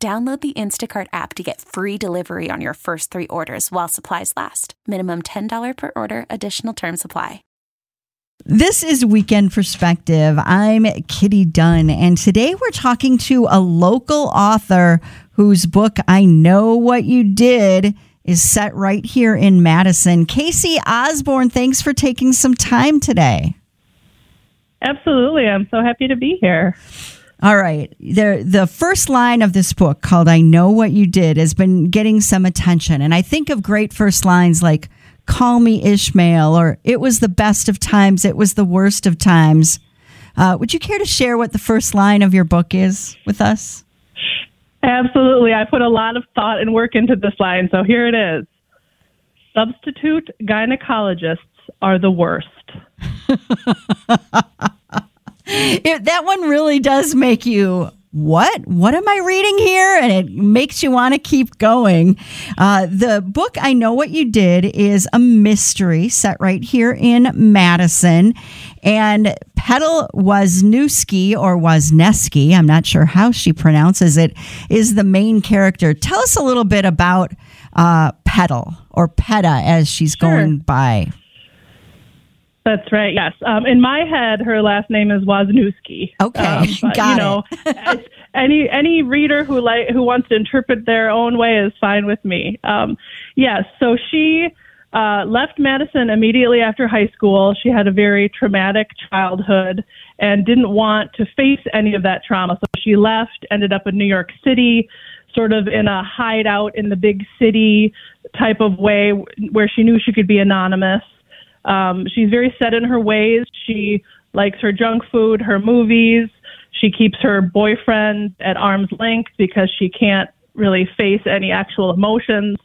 Download the Instacart app to get free delivery on your first three orders while supplies last. Minimum $10 per order, additional term supply. This is Weekend Perspective. I'm Kitty Dunn, and today we're talking to a local author whose book, I Know What You Did, is set right here in Madison. Cayce Osborne, thanks for taking some time today. Absolutely. I'm so happy to be here. All right. The the first line of this book called I Know What You Did has been getting some attention. And I think of great first lines like Call Me Ishmael or It was the best of times, it was the worst of times. Uh, would you care to share what the first line of your book is with us? Absolutely. I put a lot of thought and work into this line, so here it is. Substitute gynecologists are the worst. it, that one really does make you what what am i reading here and it makes you want to keep going uh, the book i know what you did is a mystery set right here in madison and Petal Wasniewski or Wasneski, I'm not sure how she pronounces it, is the main character. Tell us a little bit about uh, Petal or Peta as she's sure. going by. That's right. Yes. Um, in my head, her last name is Wasniewski. Okay, um, but, got you know, it. any any reader who like who wants to interpret their own way is fine with me. Um, yes. So she uh, left Madison immediately after high school. She had a very traumatic childhood and didn't want to face any of that trauma. So she left, ended up in New York City, sort of in a hideout in the big city type of way where she knew she could be anonymous. Um, she's very set in her ways. She likes her junk food, her movies. She keeps her boyfriend at arm's length because she can't really face any actual emotions.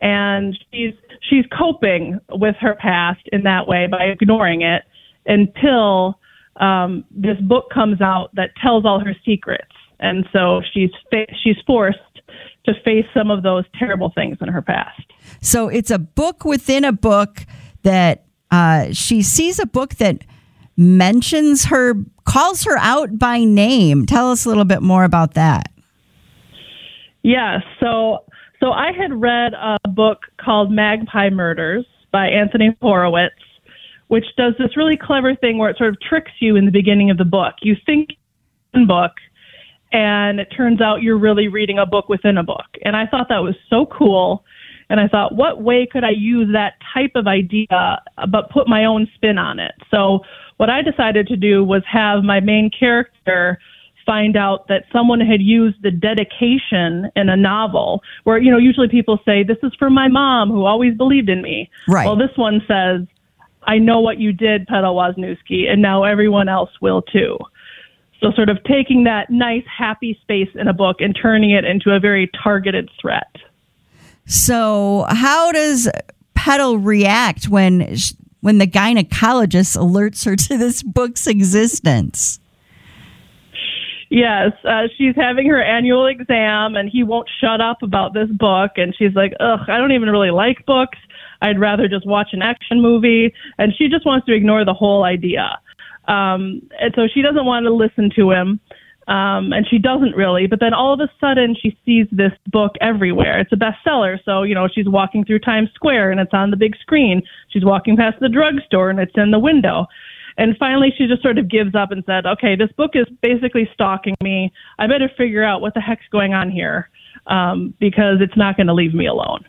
And she's she's coping with her past in that way by ignoring it until um, this book comes out that tells all her secrets. And so she's fa- she's forced to face some of those terrible things in her past. So it's a book within a book that uh, she sees a book that mentions her, calls her out by name. Tell us a little bit more about that. Yeah, So, so I had read a book called Magpie Murders by Anthony Horowitz, which does this really clever thing where it sort of tricks you in the beginning of the book. You think in book, and it turns out you're really reading a book within a book. And I thought that was so cool and I thought, what way could I use that type of idea but put my own spin on it? So what I decided to do was have my main character find out that someone had used the dedication in a novel where, you know, usually people say, this is for my mom who always believed in me. Right. Well, this one says, I know what you did, Petal Wasniewski, and now everyone else will too. So, sort of taking that nice, happy space in a book and turning it into a very targeted threat. So, how does Petal react when when the gynecologist alerts her to this book's existence? Yes, uh, she's having her annual exam, and he won't shut up about this book. And she's like, "Ugh, I don't even really like books. I'd rather just watch an action movie." And she just wants to ignore the whole idea. Um, and so she doesn't want to listen to him um, and she doesn't really. But then all of a sudden, she sees this book everywhere. It's a bestseller, so you know she's walking through Times Square and it's on the big screen. She's walking past the drugstore and it's in the window. And finally, she just sort of gives up and said, "Okay, this book is basically stalking me. I better figure out what the heck's going on here um, because it's not going to leave me alone."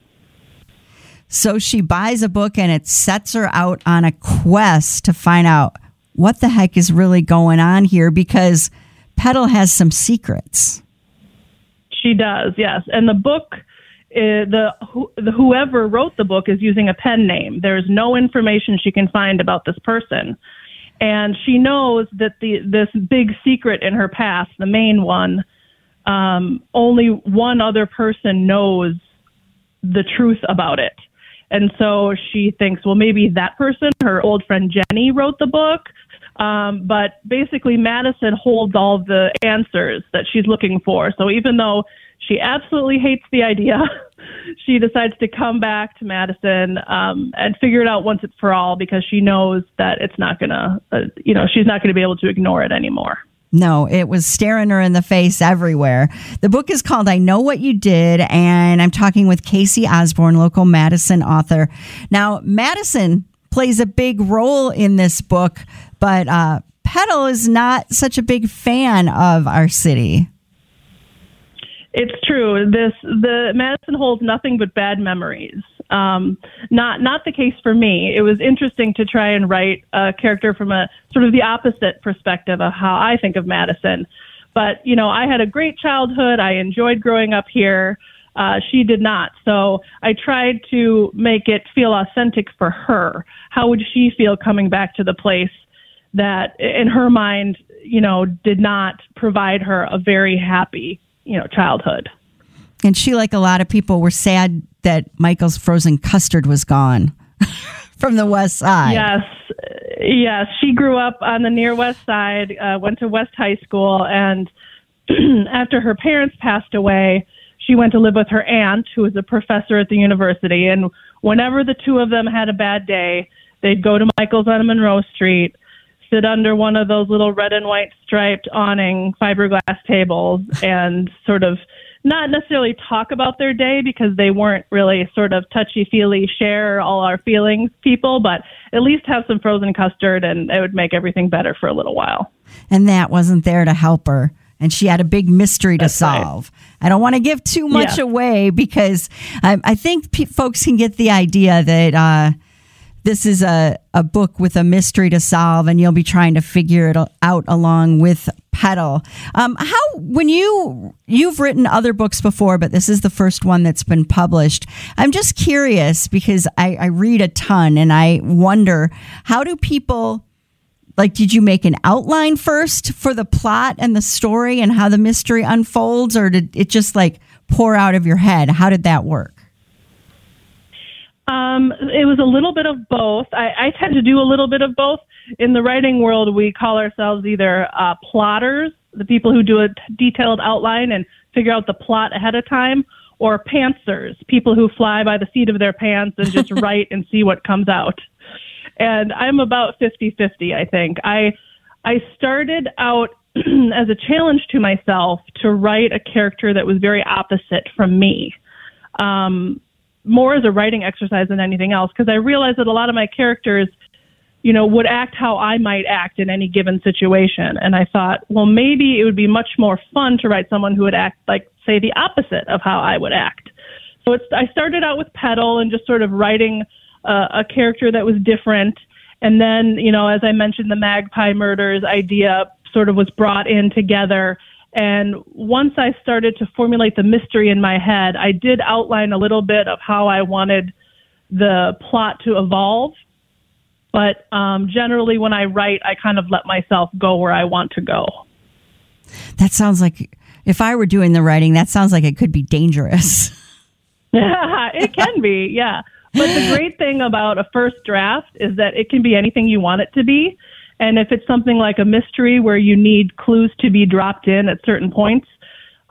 So she buys a book and it sets her out on a quest to find out what the heck is really going on here because Petal has some secrets. She does, yes. And the book, uh, the, the whoever wrote the book is using a pen name. There's no information she can find about this person, and she knows that the this big secret in her past, the main one, um, only one other person knows the truth about it. And so she thinks, well, maybe that person, her old friend Jenny, wrote the book. Um, but basically, Madison holds all the answers that she's looking for. So even though she absolutely hates the idea, she decides to come back to Madison um, and figure it out once and for all because she knows that it's not to, uh, you know, she's not to be able to ignore it anymore. No, it was staring her in the face everywhere. The book is called I Know What You Did, and I'm talking with Cayce Osborne, local Madison author. Now, Madison plays a big role in this book, but uh, Petal is not such a big fan of our city. It's true. This the Madison holds nothing but bad memories. Um, not not the case for me. It was interesting to try and write a character from a sort of the opposite perspective of how I think of Madison. But you know, I had a great childhood. I enjoyed growing up here. Uh, she did not. So I tried to make it feel authentic for her. How would she feel coming back to the place that, in her mind, you know, did not provide her a very happy, you know, childhood? And she, like a lot of people, were sad that Michael's frozen custard was gone from the west side. Yes. Yes. She grew up on the near west side, uh, went to West High School, and after her parents passed away, she went to live with her aunt, who was a professor at the university. And whenever the two of them had a bad day, they'd go to Michael's on Monroe Street, sit under one of those little red and white striped awning fiberglass tables, and sort of not necessarily talk about their day because they weren't really sort of touchy feely share all our feelings people, but at least have some frozen custard and it would make everything better for a little while. And that wasn't there to help her. And she had a big mystery to That's solve. Right. I don't want to give too much yeah. away because I, I think pe- folks can get the idea that uh, this is a, a book with a mystery to solve and you'll be trying to figure it out along with Petal. Um, how when you you've written other books before, but this is the first one that's been published. I'm just curious because I, I read a ton and I wonder how do people like did you make an outline first for the plot and the story and how the mystery unfolds or did it just like pour out of your head? How did that work? Um, it was a little bit of both. I, I tend to do a little bit of both. In the writing world, we call ourselves either uh, plotters, the people who do a detailed outline and figure out the plot ahead of time, or pantsers, people who fly by the seat of their pants and just write and see what comes out. And I'm about 50-50, I think. I I started out as a challenge to myself to write a character that was very opposite from me. Um, more as a writing exercise than anything else because I realized that a lot of my characters, you know, would act how I might act in any given situation. And I thought, well, maybe it would be much more fun to write someone who would act like, say, the opposite of how I would act. So it's, I started out with Petal and just sort of writing uh, a character that was different. And then, you know, as I mentioned, the Magpie Murders idea sort of was brought in together and once I started to formulate the mystery in my head, I did outline a little bit of how I wanted the plot to evolve. But um, generally, when I write, I kind of let myself go where I want to go. That sounds like, if I were doing the writing, that sounds like it could be dangerous. it can be, yeah. But the great thing about a first draft is that it can be anything you want it to be. And if it's something like a mystery where you need clues to be dropped in at certain points,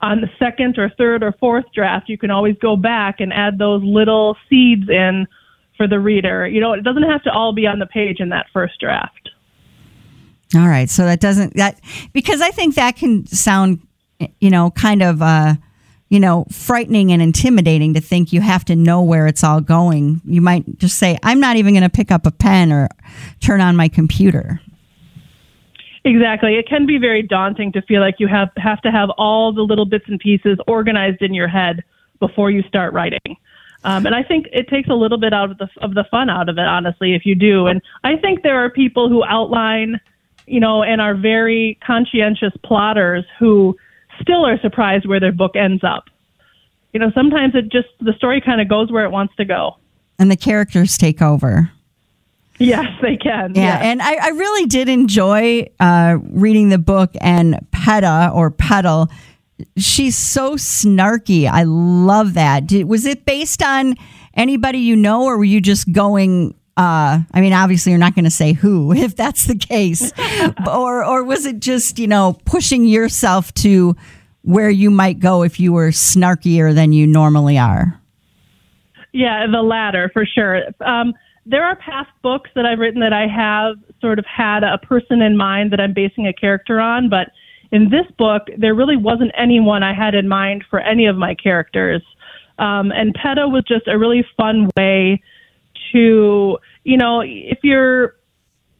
on the second or third or fourth draft, you can always go back and add those little seeds in for the reader. You know, it doesn't have to all be on the page in that first draft. All right. So that doesn't, that, because I think that can sound, you know, kind of, uh, you know, frightening and intimidating to think you have to know where it's all going. You might just say, I'm not even going to pick up a pen or turn on my computer. Exactly. It can be very daunting to feel like you have have to have all the little bits and pieces organized in your head before you start writing. Um, and I think it takes a little bit out of the of the fun out of it, honestly, if you do. And I think there are people who outline, you know, and are very conscientious plotters who still are surprised where their book ends up. You know, sometimes it just the story kind of goes where it wants to go, and the characters take over. Yes, they can. Yeah, and I, I, really did enjoy uh, reading the book and Peta or Petal. she's so snarky. I love that. Did, was it based on anybody you know, or were you just going? Uh, I mean, obviously, you're not going to say who if that's the case, or or was it just you know pushing yourself to where you might go if you were snarkier than you normally are? Yeah, the latter for sure. Um, there are past books that I've written that I have sort of had a person in mind that I'm basing a character on, but in this book, there really wasn't anyone I had in mind for any of my characters. Um, and Peta was just a really fun way to, you know, if you're,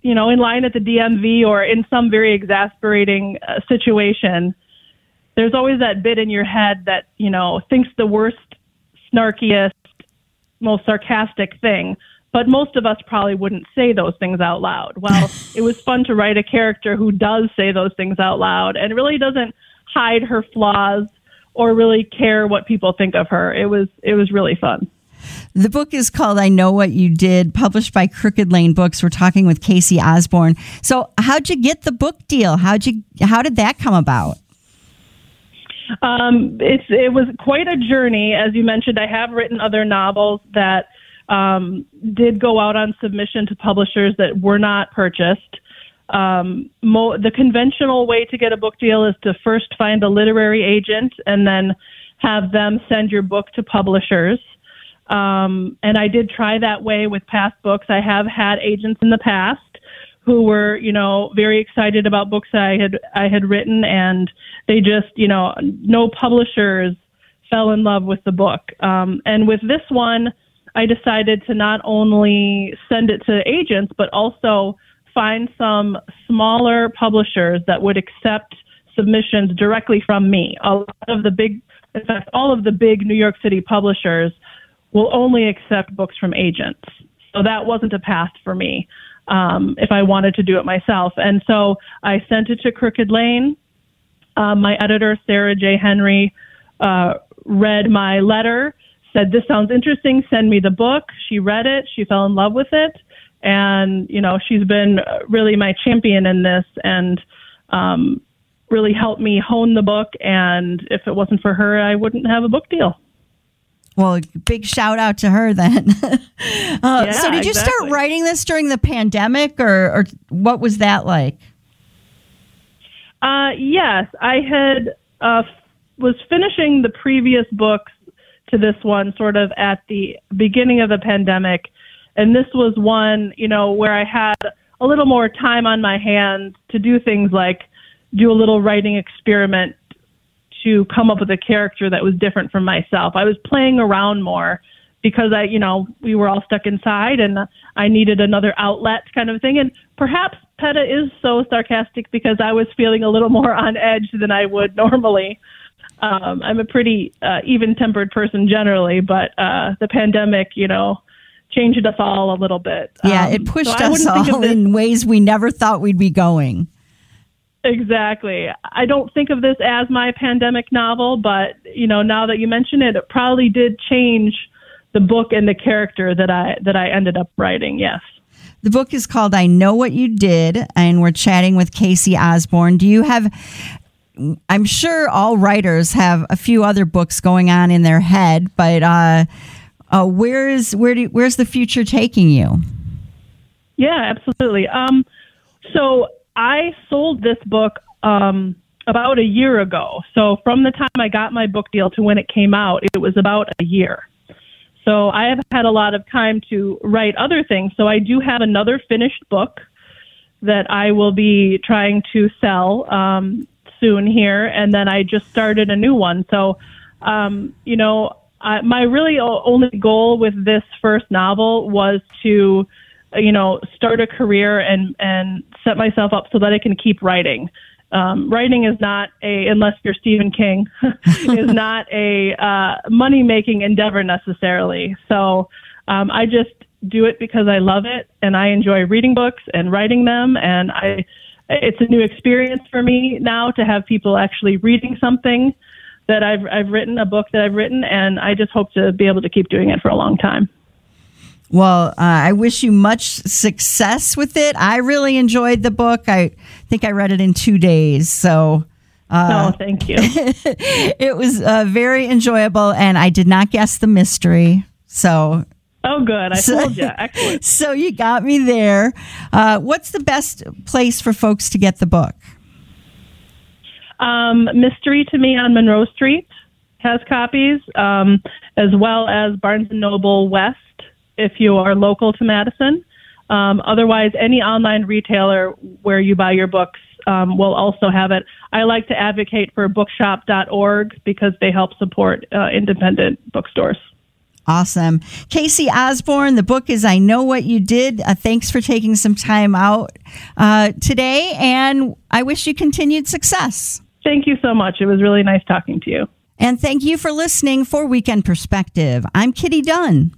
you know, in line at the DMV or in some very exasperating uh, situation, there's always that bit in your head that, you know, thinks the worst, snarkiest, most sarcastic thing but most of us probably wouldn't say those things out loud. Well, it was fun to write a character who does say those things out loud and really doesn't hide her flaws or really care what people think of her. It was it was really fun. The book is called I Know What You Did, published by Crooked Lane Books. We're talking with Cayce Osborne. So, how'd you get the book deal? How'd you how did that come about? Um, it's it was quite a journey, as you mentioned. I have written other novels that um, did go out on submission to publishers that were not purchased. Um, mo- the conventional way to get a book deal is to first find a literary agent and then have them send your book to publishers. Um, and I did try that way with past books. I have had agents in the past who were, you know, very excited about books I had I had written, and they just, you know, no publishers fell in love with the book. Um, and with this one, I decided to not only send it to agents, but also find some smaller publishers that would accept submissions directly from me. A lot of the big, in fact, all of the big New York City publishers will only accept books from agents. So that wasn't a path for me um, if I wanted to do it myself. And so I sent it to Crooked Lane. Uh, my editor, Sara J. Henry, uh, read my letter said, This sounds interesting. Send me the book. She read it. She fell in love with it. And, you know, she's been really my champion in this and um, really helped me hone the book. And if it wasn't for her, I wouldn't have a book deal. Well, big shout out to her then. uh, yeah, so, did you exactly. start writing this during the pandemic, or, or what was that like? Uh, yes, I had uh, was finishing the previous books to this one sort of at the beginning of the pandemic. And this was one, you know, where I had a little more time on my hands to do things like do a little writing experiment to come up with a character that was different from myself. I was playing around more because I, you know, we were all stuck inside and I needed another outlet kind of thing. And perhaps Peta is so sarcastic because I was feeling a little more on edge than I would normally. Um, I'm a pretty uh, even tempered person generally, but uh, the pandemic, you know, changed us all a little bit. Yeah, um, it pushed so us all in ways we never thought we'd be going. Exactly. I don't think of this as my pandemic novel, but you know, now that you mention it, it probably did change the book and the character that I that I ended up writing. Yes. The book is called I Know What You Did, and we're chatting with Cayce Osborne. Do you have I'm sure all writers have a few other books going on in their head, but uh, uh, where is where do where's the future taking you? Yeah, absolutely. Um, so I sold this book um, about a year ago. So from the time I got my book deal to when it came out, it was about a year. So I have had a lot of time to write other things. So I do have another finished book that I will be trying to sell. Um, soon here, and then I just started a new one. So, um, you know, I, my really only goal with this first novel was to, you know, start a career and and set myself up so that I can keep writing. Um, writing is not a, unless you're Stephen King, is not a uh, money making endeavor necessarily. So um, I just do it because I love it and I enjoy reading books and writing them, and I it's a new experience for me now to have people actually reading something that I've I've written, a book that I've written, and I just hope to be able to keep doing it for a long time. Well, uh, I wish you much success with it. I really enjoyed the book. I think I read it in two days, so Uh, oh, thank you. it was uh, very enjoyable, and I did not guess the mystery. So Oh, good. I so, told you. Excellent. So you got me there. Uh, what's the best place for folks to get the book? Um, Mystery to Me on Monroe Street has copies, um, as well as Barnes and Noble West if you are local to Madison. Um, otherwise, any online retailer where you buy your books um, will also have it. I like to advocate for bookshop.org because they help support uh, independent bookstores. Awesome. Cayce Osborne, the book is I Know What You Did. Uh, thanks for taking some time out uh, today, and I wish you continued success. Thank you so much. It was really nice talking to you. And thank you for listening for Weekend Perspective. I'm Kitty Dunn.